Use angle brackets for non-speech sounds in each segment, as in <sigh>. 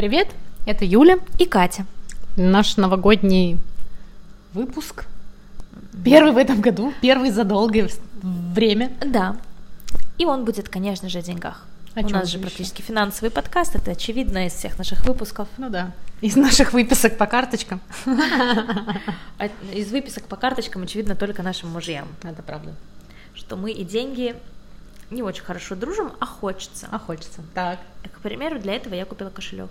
Привет, это Юля. И Катя. Наш новогодний выпуск. Первый в этом году, первый за долгое время. Да. И он будет, конечно же, о деньгах. О У нас же ещё? практически финансовый подкаст, это очевидно из всех наших выпусков. Ну да, из наших выписок по карточкам. <laughs> Из выписок по карточкам очевидно только нашим мужьям, Это правда. что мы и деньги не очень хорошо дружим, а хочется. А хочется. Так. К примеру, для этого я купила кошелек.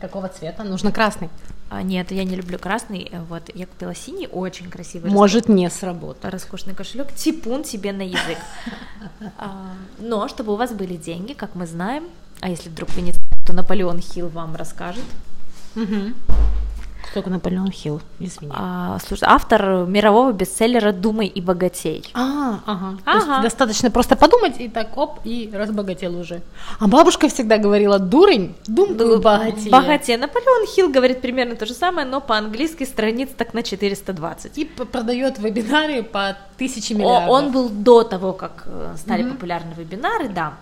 Какого цвета? Нужно красный. А, нет, я не люблю красный. Вот я купила синий, очень красивый. Может не сработать. роскошный кошелек, типун тебе на язык. А, Но чтобы у вас были деньги, как мы знаем, а если вдруг вы не знаете, то Наполеон Хилл вам расскажет. Такой Наполеон Хилл? Извини. А, слушай, автор мирового бестселлера «Думай и богатей». А, ага. Ага. достаточно просто подумать и так, оп, и разбогател уже. А бабушка всегда говорила, дурень, думаю, богатее. Богатей. Наполеон Хилл говорит примерно то же самое, но по-английски страниц так на 420. И продает вебинары по тысяче О, миллиардов. Он был до того, как э, стали популярны вебинары, да.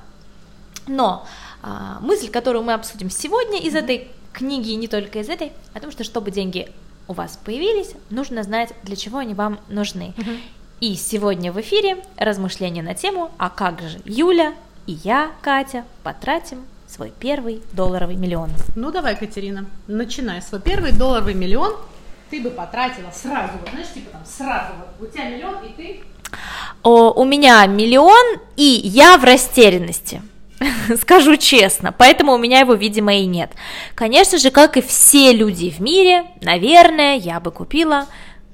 Но а, мысль, которую мы обсудим сегодня из этой книги, не только из этой, о том, что чтобы деньги у вас появились, нужно знать, для чего они вам нужны. И сегодня в эфире размышления на тему, а как же Юля и я, Катя, потратим свой первый долларовый миллион. Ну давай, Катерина, начинай. Свой первый долларовый миллион ты бы потратила сразу, вот, знаешь, типа там сразу, вот у тебя миллион, и ты... О, у меня миллион, и я в растерянности. <laughs> Скажу честно, поэтому у меня его, видимо, и нет. Конечно же, как и все люди в мире, наверное, я бы купила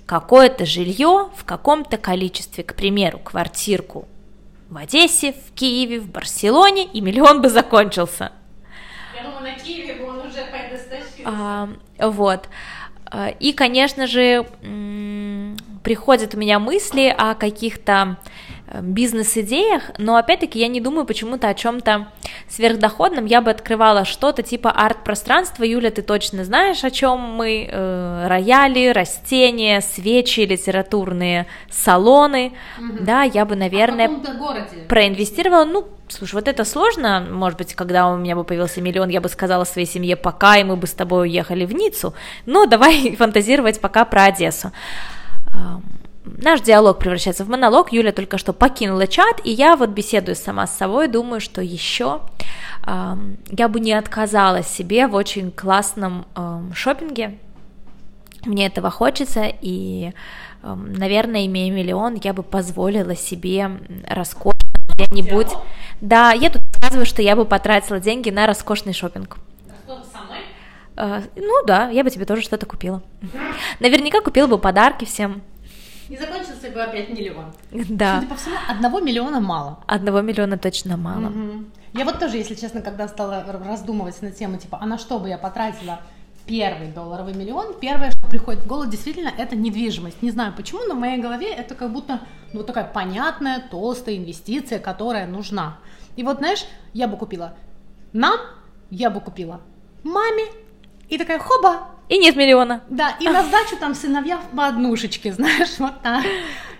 какое-то жилье в каком-то количестве, к примеру, квартирку в Одессе, в Киеве, в Барселоне, и миллион бы закончился. Я думаю, на Киеве бы он уже. А, вот. А, И, конечно же, приходят у меня мысли о каких-то бизнес-идеях, но опять-таки я не думаю почему-то о чем-то сверхдоходном. Я бы открывала что-то типа арт-пространства. Юля, ты точно знаешь, о чем мы? Э, рояли, растения, свечи, литературные салоны. Да, я бы, наверное, городе. проинвестировала, ну, слушай, вот это сложно, может быть, когда у меня бы появился миллион, я бы сказала своей семье пока, и мы бы с тобой уехали в Ниццу, но давай <laughs> фантазировать пока про Одессу. Наш диалог превращается в монолог, Юля только что покинула чат, и я вот беседую сама с собой, думаю, что еще ам, я бы не отказала себе в очень классном ам, шопинге, мне этого хочется, и, эм, наверное, имея миллион, я бы позволила себе м, роскошно где-нибудь. Да, я тут рассказываю, что я бы потратила деньги на роскошный шопинг. Э, Ну да, я бы тебе тоже что-то купила. <laughs> Наверняка купила бы подарки всем. Не закончился бы опять миллион. Да, Судя по всему, одного миллиона мало. одного миллиона точно мало. Мгм. Я вот тоже, если честно, когда стала раздумывать на тему, типа, а на что бы я потратила первый долларовый миллион, первое, что приходит в голову, действительно, это недвижимость. Не знаю почему, но в моей голове это как будто ну, такая понятная, толстая инвестиция, которая нужна. И вот, знаешь, я бы купила нам, я бы купила маме, и такая хоба, И нет миллиона. да, и на сдачу там сыновья по однушечке, <laughs> знаешь, вот так.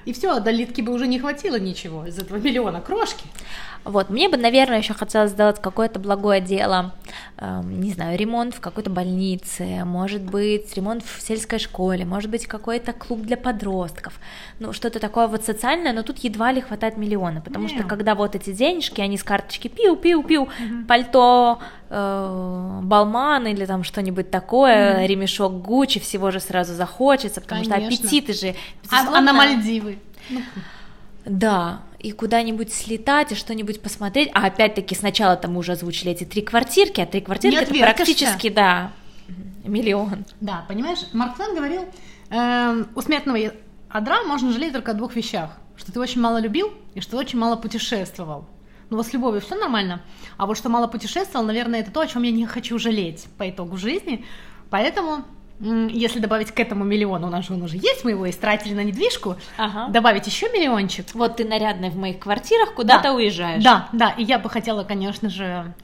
И все, до Литки бы уже не хватило ничего из этого миллиона крошки. Вот, мне бы, наверное, еще хотелось сделать какое-то благое дело, эм, не знаю, ремонт в какой-то больнице, может быть, ремонт в сельской школе, может быть, какой-то клуб для подростков, ну, что-то такое вот социальное, но тут едва ли хватает миллиона, потому что Не. когда вот эти денежки, они с карточки пиу-пиу-пиу, пальто э, Балман или там что-нибудь такое, ремешок Гуччи, всего же сразу захочется, потому что Конечно. аппетиты же... А, а на Мальдивы? Ну, да, и куда-нибудь слетать, и что-нибудь посмотреть. А опять-таки сначала-то мы уже озвучили эти три квартирки, а три квартирки это практически, да, миллион. Да, понимаешь, Марк Твен говорил, эм, у смертного адра можно жалеть только о двух вещах. Что ты очень мало любил и что ты очень мало путешествовал. Ну вот с любовью все нормально, а вот что мало путешествовал, наверное, это то, о чем я не хочу жалеть по итогу жизни. Поэтому, если добавить к этому миллиону, у нас же он уже есть, мы его истратили на недвижку, Ага. добавить еще миллиончик, Вот ты нарядная в моих квартирах, куда-то Да. уезжаешь. Да, да, и я бы хотела, конечно же,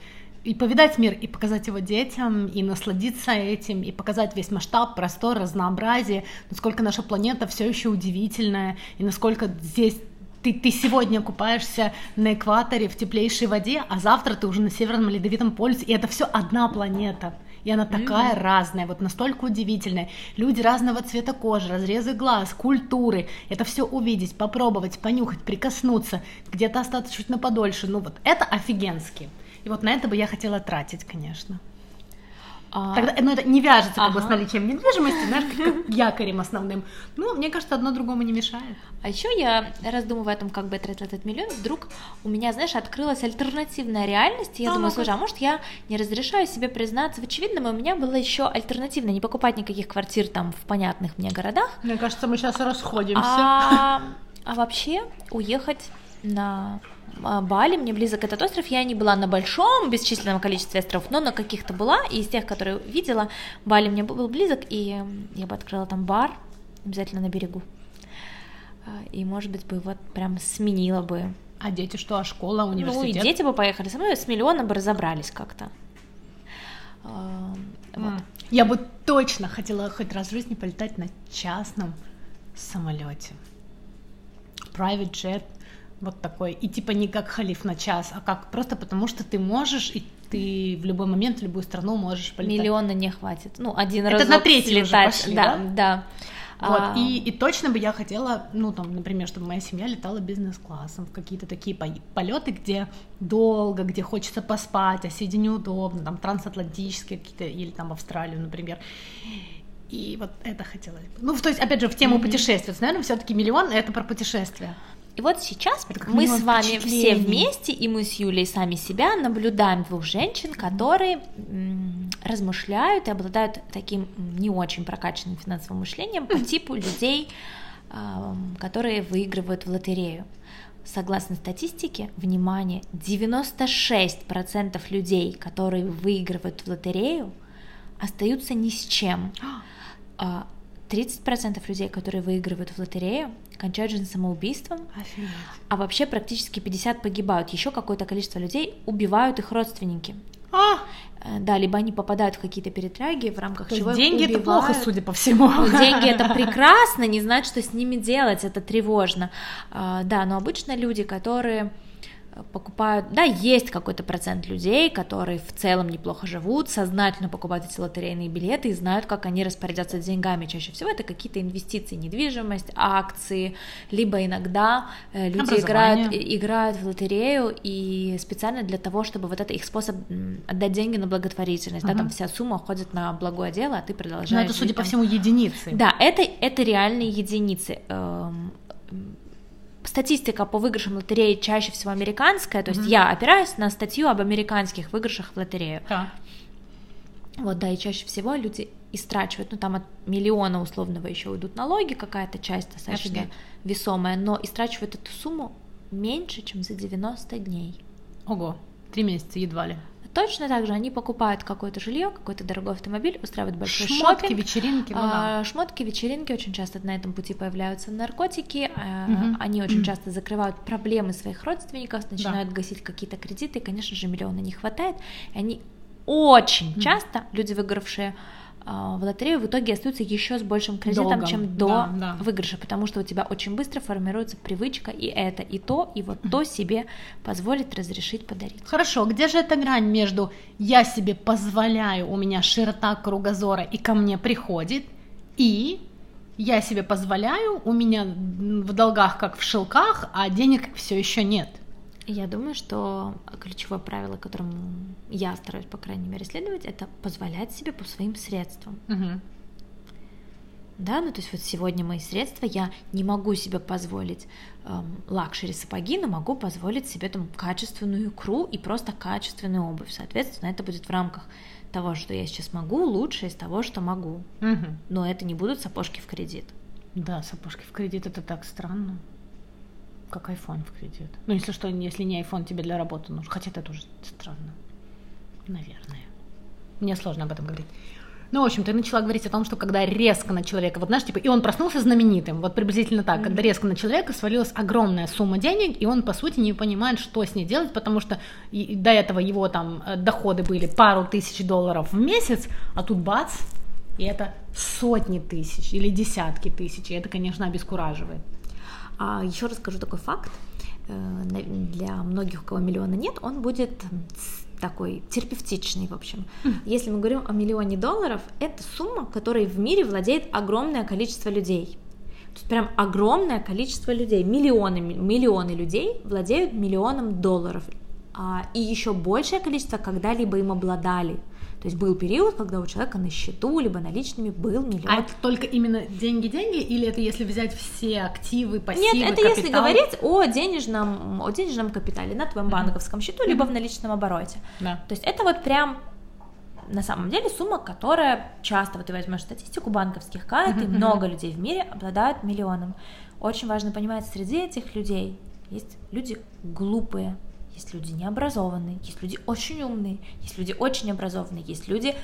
и повидать мир, и показать его детям, и насладиться этим, и показать весь масштаб, простор, разнообразие, насколько наша планета все еще удивительная, и насколько здесь ты, ты сегодня купаешься на экваторе в теплейшей воде, а завтра ты уже на Северном Ледовитом полюсе, и это все одна планета. И она такая mm-hmm. разная, вот настолько удивительная. Люди разного цвета кожи, разрезы глаз, культуры. Это все увидеть, попробовать, понюхать, прикоснуться, где-то остаться чуть на подольше. Ну вот это офигенски. И вот на это бы я хотела тратить, конечно. А... Тогда, ну, это не вяжется как ага. бы с наличием недвижимости, знаешь, как, якорем основным. Ну, мне кажется, одно другому не мешает. А еще я раздумываю о том, как бы тратить этот миллион, вдруг у меня, знаешь, открылась альтернативная реальность, и я а, думаю, слушай, а может я не разрешаю себе признаться в очевидном, и у меня было еще альтернативно не покупать никаких квартир там в понятных мне городах. Мне кажется, мы сейчас расходимся. А, а вообще уехать на Бали, мне близок этот остров, я не была на большом бесчисленном количестве островов, но на каких-то была, и из тех, которые видела, Бали мне был близок, и я бы открыла там бар, обязательно на берегу. А, и, может быть, бы вот прям сменила бы. А дети что, а школа, университет? Ну, и дети бы поехали со мной, с миллионом бы разобрались как-то. А, вот. Я бы точно хотела хоть раз в жизни полетать на частном самолете. Private jet — вот такой. И типа не как халиф на час, а как просто потому, что ты можешь, и ты в любой момент в любую страну можешь полетать. Миллиона не хватит. Ну, один раз. Это на третий уже пошли, да? Да, да. Вот, а... и, и точно бы я хотела, ну, там, например, чтобы моя семья летала бизнес-классом в какие-то такие полеты, где долго, где хочется поспать, а сидя неудобно, там, трансатлантические какие-то, или там Австралию, например. И вот это хотелось бы. Ну, то есть, опять же, в тему mm-hmm. путешествий. Наверное, все-таки миллион это про путешествия. И вот сейчас мы с вами все вместе, и мы с Юлей сами себя наблюдаем двух женщин, которые размышляют и обладают таким не очень прокачанным финансовым мышлением по <laughs> типу людей, которые выигрывают в лотерею. Согласно статистике, внимание, 96% людей, которые выигрывают в лотерею, остаются ни с чем. 30% <gasps> а людей, которые выигрывают в лотерею, кончают жизнь самоубийством, Офигеть. а вообще практически 50 погибают. Еще какое-то количество людей убивают их родственники. А! Э, да, либо они попадают в какие-то перетряги, в рамках То чего деньги это плохо, судя по всему. Ну, деньги это <laughs> прекрасно, не знать, что с ними делать, это тревожно. А, да, но обычно люди, которые покупают, да, есть какой-то процент людей, которые в целом неплохо живут, сознательно покупают эти лотерейные билеты и знают, как они распорядятся деньгами. Чаще всего это какие-то инвестиции, недвижимость, акции, либо иногда э, люди играют, играют в лотерею и специально для того, чтобы вот это их способ отдать деньги на благотворительность, uh-huh. да, там вся сумма уходит на благое дело, а ты продолжаешь. Но это, судя жить, по всему, единицы. Да, это, это реальные единицы эм, статистика по выигрышам лотереи чаще всего американская, то есть mm-hmm. я опираюсь на статью об американских выигрышах в лотерею. Да. Вот, да, и чаще всего люди истрачивают, ну там от миллиона условного еще уйдут налоги, какая-то часть достаточно Офигеть. весомая, но истрачивают эту сумму меньше, чем за 90 дней. Ого, три месяца едва ли. Точно так же они покупают какое-то жилье, какой-то дорогой автомобиль, устраивают большой шмотки, шопинг. вечеринки, ну да. А, шмотки, вечеринки, очень часто на этом пути появляются наркотики, угу. они очень часто закрывают проблемы своих родственников, начинают да. гасить какие-то кредиты, и, конечно же, миллиона не хватает, и они очень часто, люди, выигравшие в лотерею в итоге остаются еще с большим кредитом, Долгом. чем до да, да. выигрыша, потому что у тебя очень быстро формируется привычка и это, и то, и вот то себе позволит разрешить подарить. Хорошо, где же эта грань между я себе позволяю, у меня широта кругозора и ко мне приходит, и я себе позволяю, у меня в долгах как в шелках, а денег все еще нет. Я думаю, что ключевое правило, которым я стараюсь, по крайней мере, следовать, это позволять себе по своим средствам. Угу. Да, ну то есть вот сегодня мои средства, я не могу себе позволить эм, luxury сапоги, но могу позволить себе там качественную икру и просто качественную обувь. Соответственно, это будет в рамках того, что я сейчас могу, лучше из того, что могу. Угу. Но это не будут сапожки в кредит. Да, сапожки в кредит это так странно как iPhone в кредит. Ну, если что, если не iPhone тебе для работы нужен. Хотя это тоже странно. Наверное. Мне сложно об этом говорить. Ну, в общем, ты начала говорить о том, что когда резко на человека, вот знаешь, типа, и он проснулся знаменитым, вот приблизительно так, mm-hmm. когда резко на человека свалилась огромная сумма денег, и он, по сути, не понимает, что с ней делать, потому что и, до этого его там э, доходы были пару тысяч долларов в месяц, а тут бац, и это сотни тысяч или десятки тысяч, и это, конечно, обескураживает. А еще расскажу такой факт. Э, для многих, у кого миллиона нет, он будет такой терапевтичный, в общем. Если мы говорим о миллионе долларов, это сумма, которой в мире владеет огромное количество людей. Есть прям огромное количество людей, миллионы, миллионы людей владеют миллионом долларов. А, и еще большее количество когда-либо им обладали. То есть был период, когда у человека на счету, либо наличными был миллион. А это только именно деньги-деньги, или это если взять все активы, пассивы, Нет, это капитал? если говорить о денежном, о денежном капитале на твоем банковском счету, либо в наличном обороте. Да. То есть это вот прям на самом деле сумма, которая часто, вот ты возьмешь статистику банковских карт, и много людей в мире обладают миллионом. Очень важно понимать, среди этих людей есть люди глупые, есть люди необразованные, есть люди очень умные, есть люди очень образованные, есть люди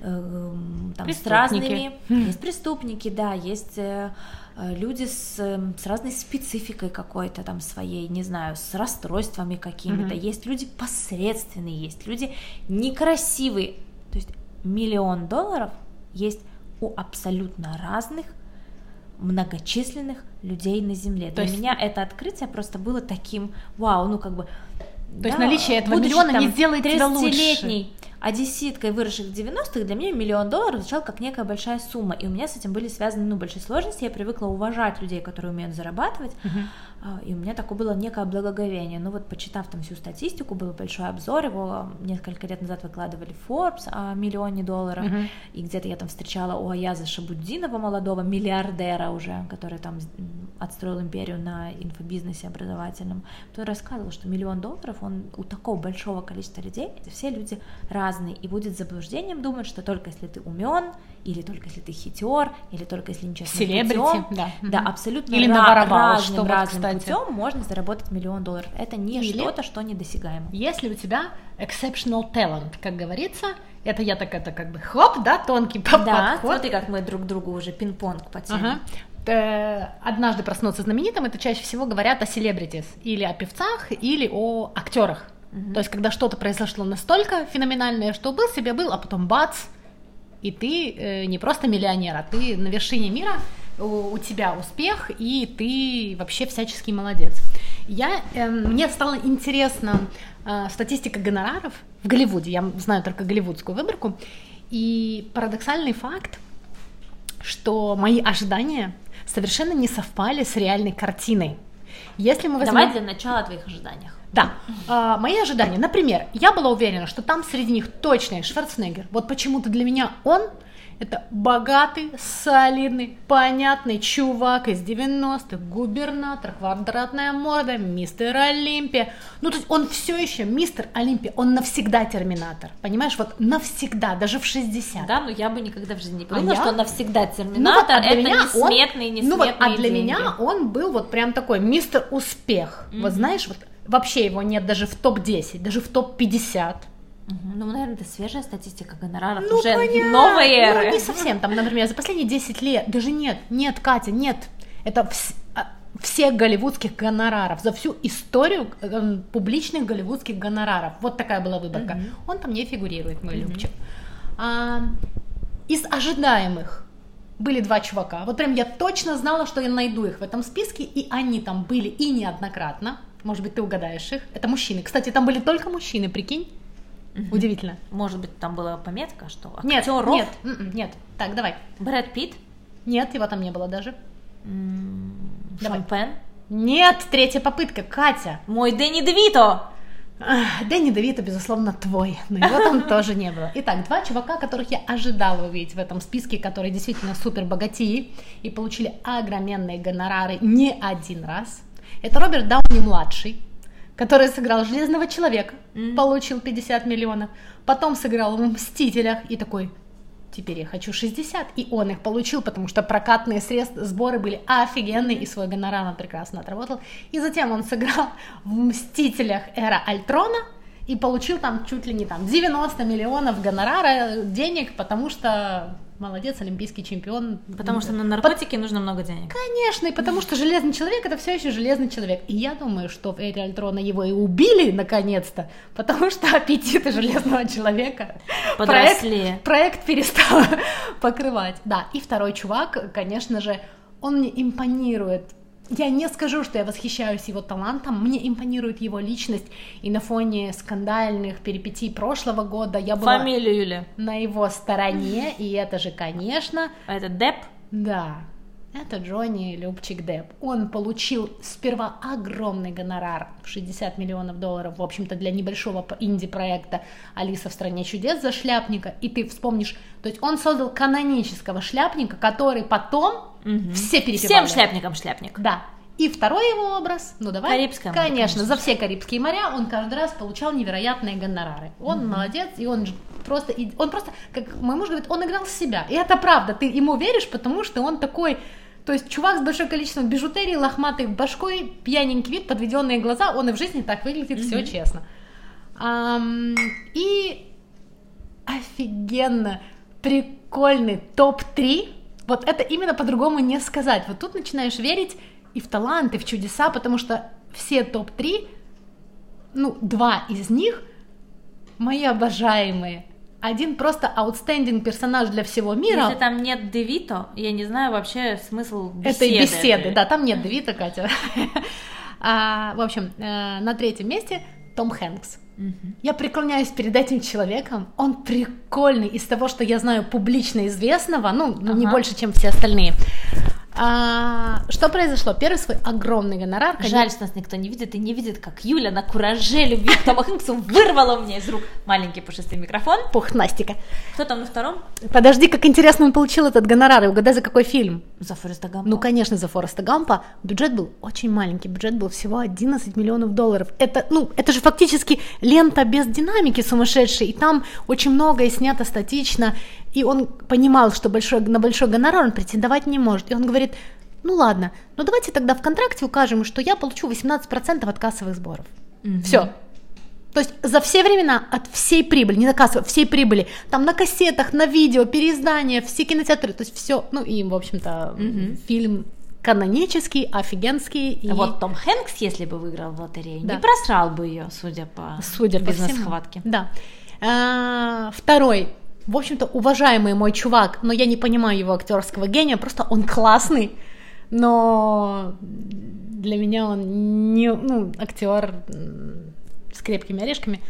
э, там, с разными, есть преступники, да, есть э, э, люди с, с разной спецификой какой-то там своей, не знаю, с расстройствами какими-то, mm-hmm. есть люди посредственные, есть люди некрасивые, то есть миллион долларов есть у абсолютно разных многочисленных людей на Земле. То Для есть... меня это открытие просто было таким, вау, ну как бы то да, есть наличие этого миллиона там, не сделает тебя лучше. одесситкой, выросших в 90-х, для меня миллион долларов звучал как некая большая сумма, и у меня с этим были связаны ну, большие сложности, я привыкла уважать людей, которые умеют зарабатывать, uh-huh. И у меня такое было некое благоговение. Ну вот, почитав там всю статистику, был большой обзор, его несколько лет назад выкладывали Forbes о миллионе долларов, uh-huh. и где-то я там встречала у Аяза Шабуддинова, молодого миллиардера уже, который там отстроил империю на инфобизнесе образовательном, то рассказывал, что миллион долларов, он у такого большого количества людей, все люди разные, и будет заблуждением думать, что только если ты умен, или только если ты хитер, или только если нечестным Селебрити, путем, да. да, абсолютно или ra- разным, что разным вот, путем можно заработать миллион долларов. Это не или, что-то, что недосягаемо. Если у тебя exceptional talent, как говорится, это я так это как бы хоп, да, тонкий да, подход. Да, смотри, как мы друг другу уже пинг-понг потянем. Ага э, однажды проснуться знаменитым, это чаще всего говорят о селебритис, или о певцах, или о актерах. Mm-hmm. То есть, когда что-то произошло настолько феноменальное, что был себе был, а потом бац, и ты э, не просто миллионер, а ты на вершине мира, у, у тебя успех, и ты вообще всяческий молодец. Я, э, мне стало интересно э, статистика гонораров в Голливуде, я знаю только голливудскую выборку, и парадоксальный факт, что мои ожидания совершенно не совпали с реальной картиной. Если мы возьмем... Давай для начала о твоих ожиданиях. Да, а, мои ожидания. Например, я была уверена, что там среди них точно Шварценеггер. Вот почему-то для меня он это богатый, солидный, понятный чувак из 90-х, губернатор, квадратная морда, мистер Олимпия. Ну, то есть он все еще мистер Олимпия, он навсегда терминатор, понимаешь, вот навсегда, даже в 60. Да, но я бы никогда в жизни не подумала, а что он навсегда терминатор, ну, вот, а для это меня несметные, несметные Ну вот, а для деньги. меня он был вот прям такой мистер успех, mm-hmm. вот знаешь, вот вообще его нет даже в топ-10, даже в топ-50. Ну, наверное, это свежая статистика гонораров ну, уже понятно. новой эры. Ну, не совсем. Там, например, за последние 10 лет, даже нет, нет, Катя, нет. Это вс- а, всех голливудских гонораров, за всю историю э, публичных голливудских гонораров. Вот такая была выборка. Mm-hmm. Он там не фигурирует, мой mm-hmm. любчик. А, из ожидаемых были два чувака. Вот прям я точно знала, что я найду их в этом списке, и они там были и неоднократно. Может быть, ты угадаешь их. Это мужчины. Кстати, там были только мужчины, прикинь. Угу. Удивительно. Может быть, там была пометка, что нет, Нет, м-м, нет. Так, давай. Брэд Питт? Нет, его там не было даже. Шон Пен? Нет, третья попытка, Катя. Мой Дэнни Девито! Дэнни Девито, безусловно, твой, но его там <laughs> тоже не было. Итак, два чувака, которых я ожидала увидеть в этом списке, которые действительно супер богатеи и получили огроменные гонорары не один раз. Это Роберт Дауни младший, который сыграл Железного человека, mm-hmm. получил 50 миллионов, потом сыграл в Мстителях и такой, теперь я хочу 60, и он их получил, потому что прокатные средства, сборы были офигенные, и свой гонорар он прекрасно отработал, и затем он сыграл в Мстителях. Эра Альтрона, и получил там чуть ли не там 90 миллионов гонорара денег, потому что молодец, олимпийский чемпион. Потому что на наркотики Под... нужно много денег. Конечно, и потому что железный человек это все еще железный человек. И я думаю, что в Эре Альтрона его и убили наконец-то, потому что аппетиты железного человека подросли. Проект, проект перестал <laughs> покрывать. Да, и второй чувак, конечно же, он мне импонирует я не скажу, что я восхищаюсь его талантом, мне импонирует его личность, и на фоне скандальных перипетий прошлого года я была Фамилию Юли. на его стороне, и это же, конечно, А это Деп? да, это Джонни Любчик Депп. Он получил сперва огромный гонорар в 60 миллионов долларов, в общем-то, для небольшого инди-проекта «Алиса в стране чудес» за шляпника, и ты вспомнишь, то есть он создал канонического шляпника, который потом все перепевали. Всем шляпникам шляпник. Да. И второй его образ, ну давай, Карибское море, конечно, конечно. за все Карибские моря он каждый раз получал невероятные гонорары. Он молодец, и он просто, он просто, как мой муж говорит, он играл себя. И это правда, ты ему веришь, потому что он такой, то есть чувак с большим количеством бижутерии, лохматой башкой, пьяненький вид, подведенные глаза, он и в жизни так выглядит, все честно. Ам, и офигенно прикольный топ-3. Вот это именно по-другому не сказать. Вот тут начинаешь верить и в таланты, в чудеса, потому что все топ-3, ну, два из них мои обожаемые. Один просто outstanding персонаж для всего мира. Если там нет Девито, я не знаю вообще смысл беседы. Это беседы, этой. да, там нет Девита, Катя. А, В общем, э, на третьем месте Том Хэнкс. Я преклоняюсь перед этим человеком. Он прикольный из того, что я знаю публично известного, ну, ну, не Ага. больше, чем все остальные. А, что произошло? Первый свой огромный гонорар. конечно, Жаль, что нас никто не видит и не видит, как Юля на кураже любви к Тому Хэнксу вырвала у меня из рук маленький пушистый микрофон. Пухнастика. Кто там на втором? Подожди, как интересно он получил этот гонорар, и угадай, за какой фильм. За Фореста Гампа. Ну, конечно, за Фореста Гампа бюджет был очень маленький, бюджет был всего 11 миллионов долларов. Это, ну, это же фактически лента без динамики сумасшедшей, и там очень многое снято статично, и он понимал, что большой, на большой гонорар он претендовать не может, и он говорит, ну ладно, ну давайте тогда в контракте укажем, что я получу 18% от кассовых сборов. Все, то есть за все времена от всей прибыли, не на кассовой, всей прибыли, там на кассетах, на видео, переиздания, все кинотеатры, то есть все, ну и, в общем-то, фильм канонический, офигенский. И, Вот Том Хэнкс, если бы выиграл в лотерею, Да. не просрал бы ее, судя по судя по всему. Да. А, второй, в общем-то, уважаемый мой чувак, но я не понимаю его актерского гения, просто он классный, но для меня он не, ну, актер с крепкими орешками.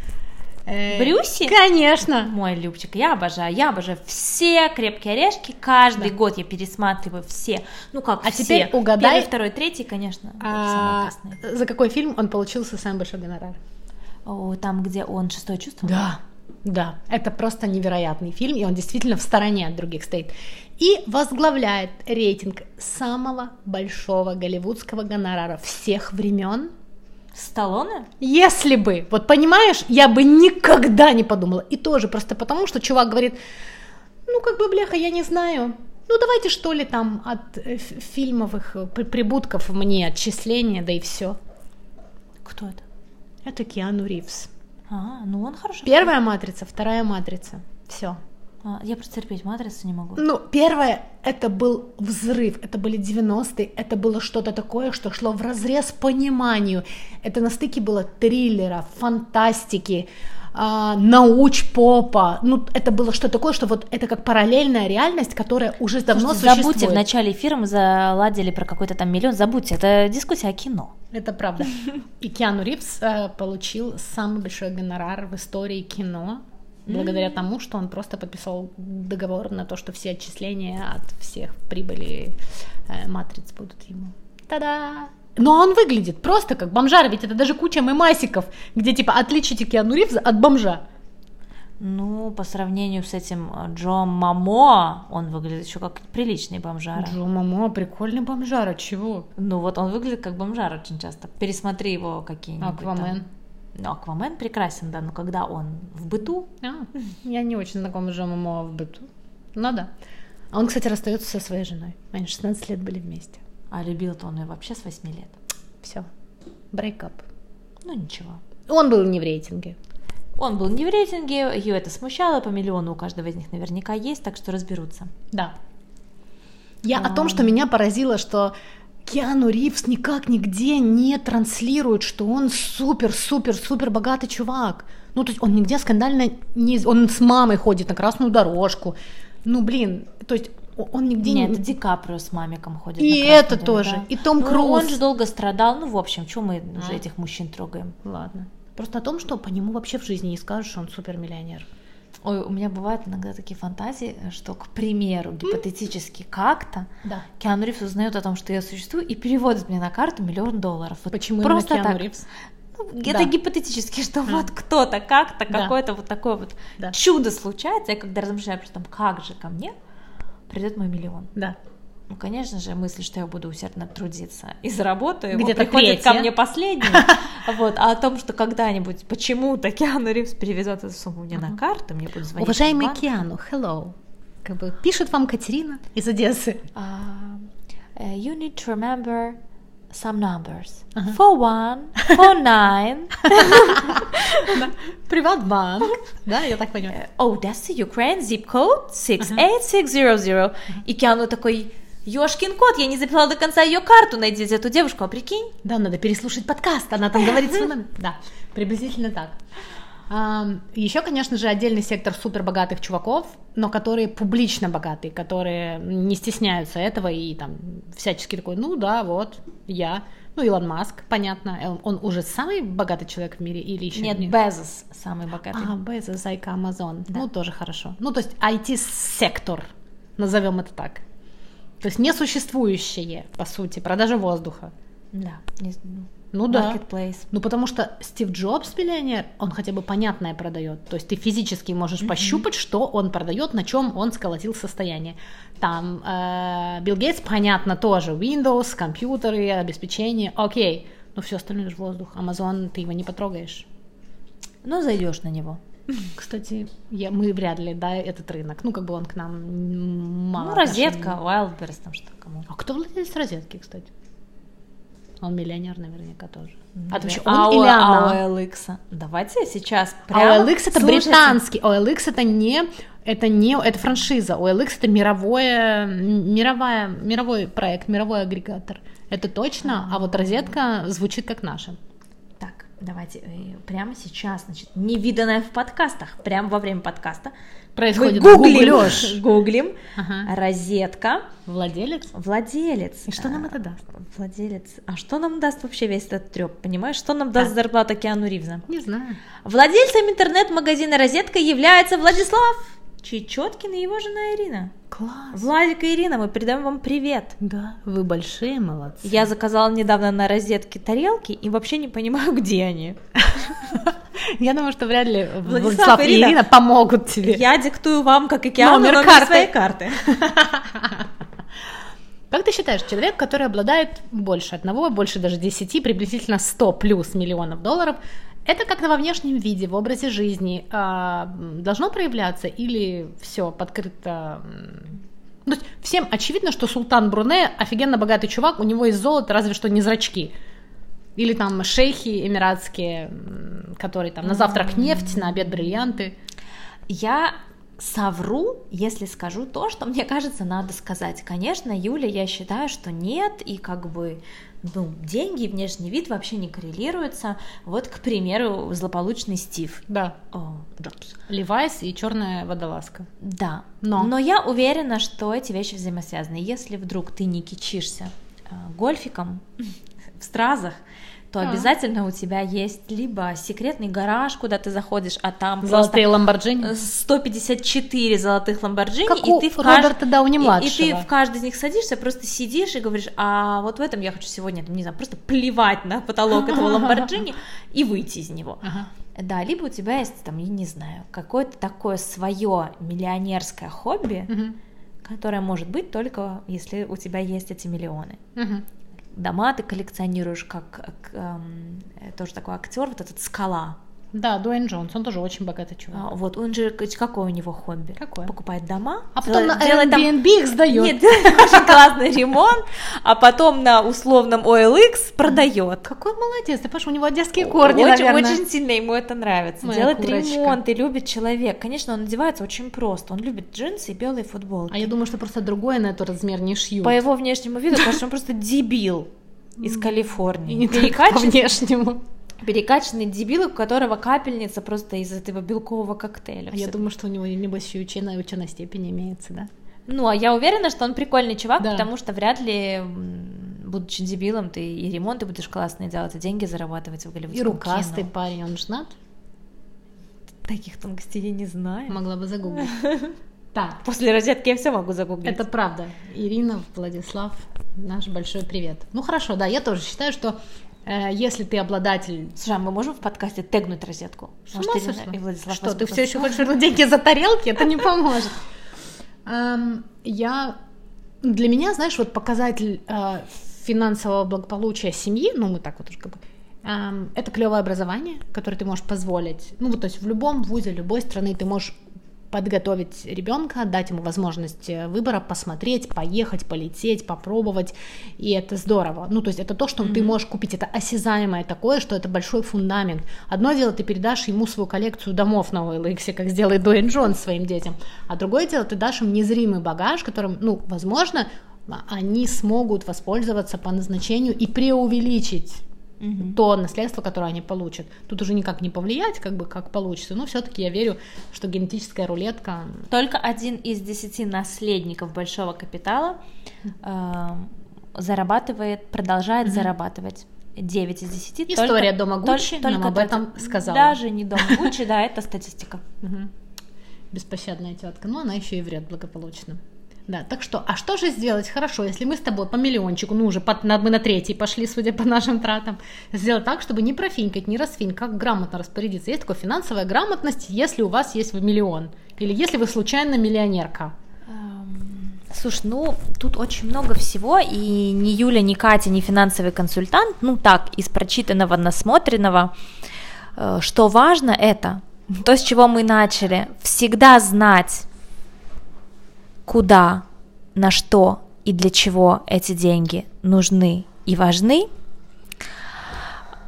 Э, Брюси? Конечно. Мой Любчик, я обожаю, я обожаю все крепкие орешки, каждый Да. год я пересматриваю все, ну как А все. теперь угадай- Первый, второй, третий, конечно, А, за какой фильм он получился самый большой гонорар? О, там, где он шестое чувство? Да, да, это просто невероятный фильм, и он действительно в стороне от других стоит. И возглавляет рейтинг самого большого голливудского гонорара всех времен. Сталлоне? Если бы, вот понимаешь, я бы никогда не подумала. И тоже просто потому, что чувак говорит, ну как бы, бляха, я не знаю. Ну давайте что ли там от э, фильмовых э, при- прибутков мне отчисления, да и все. Кто это? Это Киану Ривз. А, ну он хороший. Первая матрица, вторая матрица. Все. А, я просто терпеть матрицу не могу. Ну, первое, это был взрыв, это были 90-е, это было что-то такое, что шло в разрез пониманию. Это на стыке было триллера, фантастики, а, науч-попа. Ну, это было что-то такое, что вот это как параллельная реальность, которая уже давно Слушайте, забудьте, существует. в начале эфира мы заладили про какой-то там миллион, забудьте, это дискуссия о кино. Это правда. <laughs> И Киану Ривз э, получил самый большой гонорар в истории кино, благодаря тому, что он просто подписал договор на то, что все отчисления от всех прибыли э, матриц будут ему. Та-да! Но он выглядит просто как бомжар, ведь это даже куча мемасиков, где типа отличите Киану Ривза от бомжа. Ну, по сравнению с этим э, Джо Мамо, он выглядит еще как приличный бомжара. Джо Мамо, прикольный бомжар, от чего? Ну вот он выглядит как бомжар очень часто. Пересмотри его какие-нибудь. там. Аквамен. Ну, Аквамен прекрасен, да, но когда он в быту, А, я не очень знакома с Джо Мамо в быту. Ну да. А он, кстати, расстается со своей женой. Они 16 лет были вместе. А любил-то он ее вообще с 8 лет. Все. Брейкап. Ну ничего. Он был не в рейтинге. Он был не в рейтинге, ее это смущало, по миллиону у каждого из них наверняка есть, так что разберутся. Да. Я о том, что меня поразило, что Киану Ривз никак нигде не транслирует, что он супер-супер-супер богатый чувак. Ну, то есть он нигде скандально не... Он с мамой ходит на красную дорожку. Ну, блин, то есть он нигде Нет, не... это Ди Каприо с мамиком ходит. И это дом, тоже, да. и Том Ну, Круз. Он же долго страдал. Ну, в общем, что мы уже А. этих мужчин трогаем? Ладно. Просто о том, что по нему вообще в жизни не скажешь, что он супермиллионер. Ой, у меня бывают иногда такие фантазии, что, к примеру, гипотетически как-то Да. Киану Ривз узнает о том, что я существую, и переводит мне на карту миллион долларов. Вот Почему просто именно Киану так. Ривз? Ну, Да. Это гипотетически, что вот кто-то как-то, Да. какое-то вот такое вот Да. чудо случается, я когда размышляю про том, как же ко мне придет мой миллион. Да. Ну, конечно же, мысль, что я буду усердно трудиться и заработаю, Где-то приходит ко третья. мне последний. <laughs> Вот, а о том, что когда-нибудь почему-то Киану Ривз переведет эту сумму мне на карту, мне будут звонить. Уважаемый. Киану, hello. Как бы пишет вам Катерина из Одессы. Um, uh, you need to remember some numbers. Ага. Four one, four <laughs> nine. Приватбанк. <laughs> Да, я так понимаю. Oh, that's Ukraine, zip code 68600. И Киану такой, Ёшкин кот, я не запила до конца ее карту, найдите эту девушку, а прикинь? Да, надо переслушать подкаст, она там говорит свой <laughs> номер. Да, приблизительно так. Еще, конечно же, отдельный сектор супербогатых чуваков, но которые публично богатые, которые не стесняются этого и там всячески такой, ну да, вот, я. Ну, Илон Маск, понятно, э, он уже самый богатый человек в мире или еще Нет, Безос самый богатый. А, Безос, Зайка, Амазон. Да. Ну, тоже хорошо. Ну, то есть IT-сектор, назовем это так. То есть несуществующее, по сути, продажа воздуха. Да, з- ну, да. Marketplace. Ну, потому что Стив Джобс, миллионер, он хотя бы понятное продает. То есть ты физически можешь пощупать, что он продает, на чем он сколотил состояние. Там э, Билл Гейтс, понятно, тоже. Windows, компьютеры, обеспечение, окей. Но все остальное же воздух. Amazon, ты его не потрогаешь. Ну, зайдешь на него. Кстати, я, мы вряд ли, да, этот рынок. Ну, как бы он к нам мало. ну, отношений. розетка, Wildberries, там что кому. А кто владелец розетки, кстати? Он миллионер наверняка тоже. А вообще А он у- или а она? OLX? Давайте сейчас А прямо... OLX это Слушайте, британский, OLX это не, это не, это франшиза, OLX это мировое, мировая, мировой проект, мировой агрегатор. Это точно, а вот розетка звучит как наша. Так, давайте э, прямо сейчас, значит, невиданное в подкастах, прямо во время подкаста. Происходит мы гуглим, гуглёж. <laughs> гуглим Ага. розетка, Владелец? владелец. И что нам А, это даст? Владелец. А что нам даст вообще весь этот треп? Понимаешь, что нам даст зарплата Киану Ривза? Не знаю. Владельцем интернет-магазина «Розетка» является Владислав Чечеткин и его жена Ирина. Класс. Владик и Ирина, мы передаем вам привет. Да, вы большие молодцы. Я заказала недавно на розетке тарелки и вообще не понимаю, <laughs> где они. <laughs> Я думаю, что вряд ли Владислав Владислав, и Ирина, Ирина помогут тебе. Я диктую вам, как и Номер номер, карты. своей карты. <laughs> Как ты считаешь, человек, который обладает больше одного, больше даже 10, приблизительно 100 плюс миллионов долларов, это как-то во внешнем виде, в образе жизни м, должно проявляться или все подкрыто? то есть всем очевидно, что Султан Бруне офигенно богатый чувак, у него есть золото, разве что не зрачки. Или там шейхи эмиратские, которые там на завтрак нефть, на обед бриллианты. Я совру, если скажу то, что мне кажется, надо сказать. Конечно, Юля, я считаю, что нет, и как бы ну, деньги и внешний вид вообще не коррелируются. Вот, к примеру, злополучный Стив Да, О, Джобс. Левайс и черная водолазка. Да, Но. я уверена, что эти вещи взаимосвязаны. Если вдруг ты не кичишься э, гольфиком в стразах, то А. обязательно у тебя есть либо секретный гараж, куда ты заходишь, а там Золотые ламборджини. 154 золотых ламборджини, Как и у ты в Роберта Дауни и- и, ты в каждый из них садишься, просто сидишь и говоришь, а вот в этом я хочу сегодня, не знаю, просто плевать на потолок этого <laughs> ламборджини и выйти из него. Ага. Да, либо у тебя есть, там, я не знаю, какое-то такое свое миллионерское хобби, Мгм. которое может быть только если у тебя есть эти миллионы. Мгм. Дома ты коллекционируешь как, как, эм, э, тоже такой актер, вот этот скала. Да, Дуэйн Джонс, он тоже очень богатый чувак. А, вот он же какое у него хобби? Какое? Покупает дома, А потом на делает там- Airbnb их сдает. Нет, делает <laughs> очень классный ремонт, а потом на условном OLX продает. Какой молодец, ты Паша, у него одесские корни, очень, наверное. очень сильно ему это нравится. Моя Делает курочка. ремонт и любит человек. Конечно, он одевается очень просто. Он любит джинсы и белые футболки. А я думаю, что просто другое на этот размер не шьют. По его внешнему виду, кажется, он просто дебил из <laughs> И Калифорнии. не только по внешнему. Перекачанный дебил, у которого капельница просто из этого белкового коктейля. А я думаю, что у него, небось, еще ученая, ученая степень имеется, да? Ну, а я уверена, что он прикольный чувак, Да. потому что вряд ли, будучи дебилом, ты и ремонты будешь классные делать, и деньги зарабатывать в голливудском И рукастый кино. парень, он женат? Таких тонкостей я не знаю. Могла бы загуглить. <laughs> Так, После розетки я все могу загуглить. это правда. Ирина, Владислав, наш большой привет. Ну хорошо, да, я тоже считаю, что если ты обладатель... Слушай, а мы можем в подкасте тегнуть розетку? С Может, Ирина и Владислав Что, ты просто- все еще хочешь вернуть деньги за тарелки? Это не поможет. <laughs> Эм, Я... Для меня, знаешь, вот показатель э, финансового благополучия семьи, ну, мы так вот уже как бы... эм, Это клевое образование, которое ты можешь позволить. Ну, вот, то есть в любом вузе любой страны ты можешь подготовить ребенка, дать ему возможность э, выбора, посмотреть, поехать, полететь, попробовать, и это здорово. Ну, то есть это то, что ты можешь купить, это осязаемое такое, что это большой фундамент. Одно дело, ты передашь ему свою коллекцию домов на OLX, как сделает Дуэйн Джонс своим детям, а другое дело, ты дашь им незримый багаж, которым, ну, возможно, они смогут воспользоваться по назначению и преувеличить Мгм. то наследство, которое они получат. Тут уже никак не повлиять, как бы как получится, но все-таки я верю, что генетическая рулетка Только один из десяти наследников большого капитала эм, зарабатывает, продолжает зарабатывать. 9 из 10. История только, дома Гуччи нам об только этом это. сказала. Даже не дом Гуччи, да, это статистика. Беспощадная тетка, но она еще и врет благополучно. Да, так что, а что же сделать? Хорошо, если мы с тобой по миллиончику, ну уже под- мы на третий пошли, судя по нашим тратам, сделать так, чтобы не профинькать, не расфинь, как грамотно распорядиться. Есть такая финансовая грамотность, если у вас есть миллион, или если вы случайно миллионерка. Слушай, ну тут очень много всего, и ни Юля, ни Катя, ни финансовый консультант, ну так, из прочитанного, насмотренного, э, что важно это, то, с чего мы начали, всегда знать, куда, на что и для чего эти деньги нужны и важны.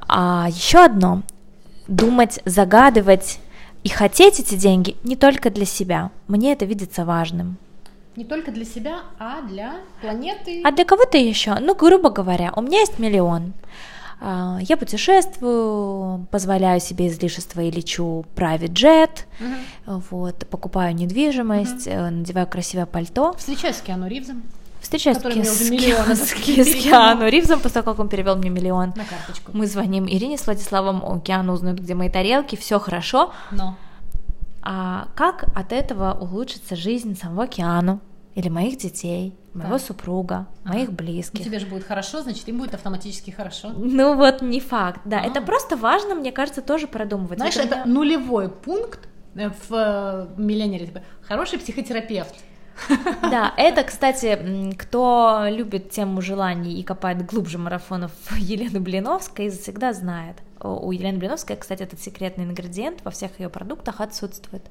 А еще одно, думать, загадывать и хотеть эти деньги не только для себя. Мне это видится важным. Не только для себя, а для планеты. А для кого-то еще, ну, грубо говоря, у меня есть миллион. А, Я путешествую, позволяю себе излишества и лечу private jet, Мгм. вот, покупаю недвижимость, э, надеваю красивое пальто, Встречаюсь с Киану Ривзом встречаюсь с, миллион с <laughs> с. Киану Ривзом, после того, как он перевел мне миллион. на карточку. Мы звоним Ирине с Владиславом, Киану узнает, где мои тарелки, все хорошо. Но. А как от этого улучшится жизнь самого Киану или моих детей, моего супруга, моих Ну, близких? тебе же будет хорошо, значит, им будет автоматически хорошо. Ну вот не факт, да, А. это просто важно, мне кажется, тоже продумывать. Знаешь, это меня- нулевой пункт э, в э, миллионере. Типа, хороший психотерапевт. <laughs> Да, это, кстати, кто любит тему желаний и копает глубже марафонов <laughs> Елены Блиновской, всегда знает. У Елены Блиновской, кстати, этот секретный ингредиент во всех ее продуктах отсутствует.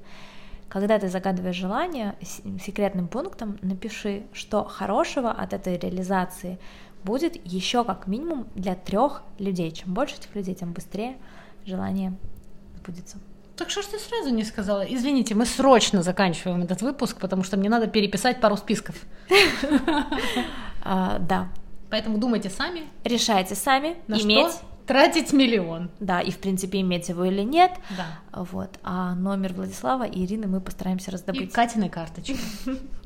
Когда ты загадываешь желание, секретным пунктом напиши, что хорошего от этой реализации будет еще как минимум для трех людей. Чем больше этих людей, тем быстрее желание сбудется. Так что ж ты сразу не сказала? Извините, мы срочно заканчиваем этот выпуск, потому что мне надо переписать пару списков. <laughs> А, да, Поэтому думайте сами, решайте сами, на иметь что тратить миллион. Да, и в принципе иметь его или нет. Да. Вот. А номер Владислава и Ирины мы постараемся И раздобыть. Катиной карточки. <laughs>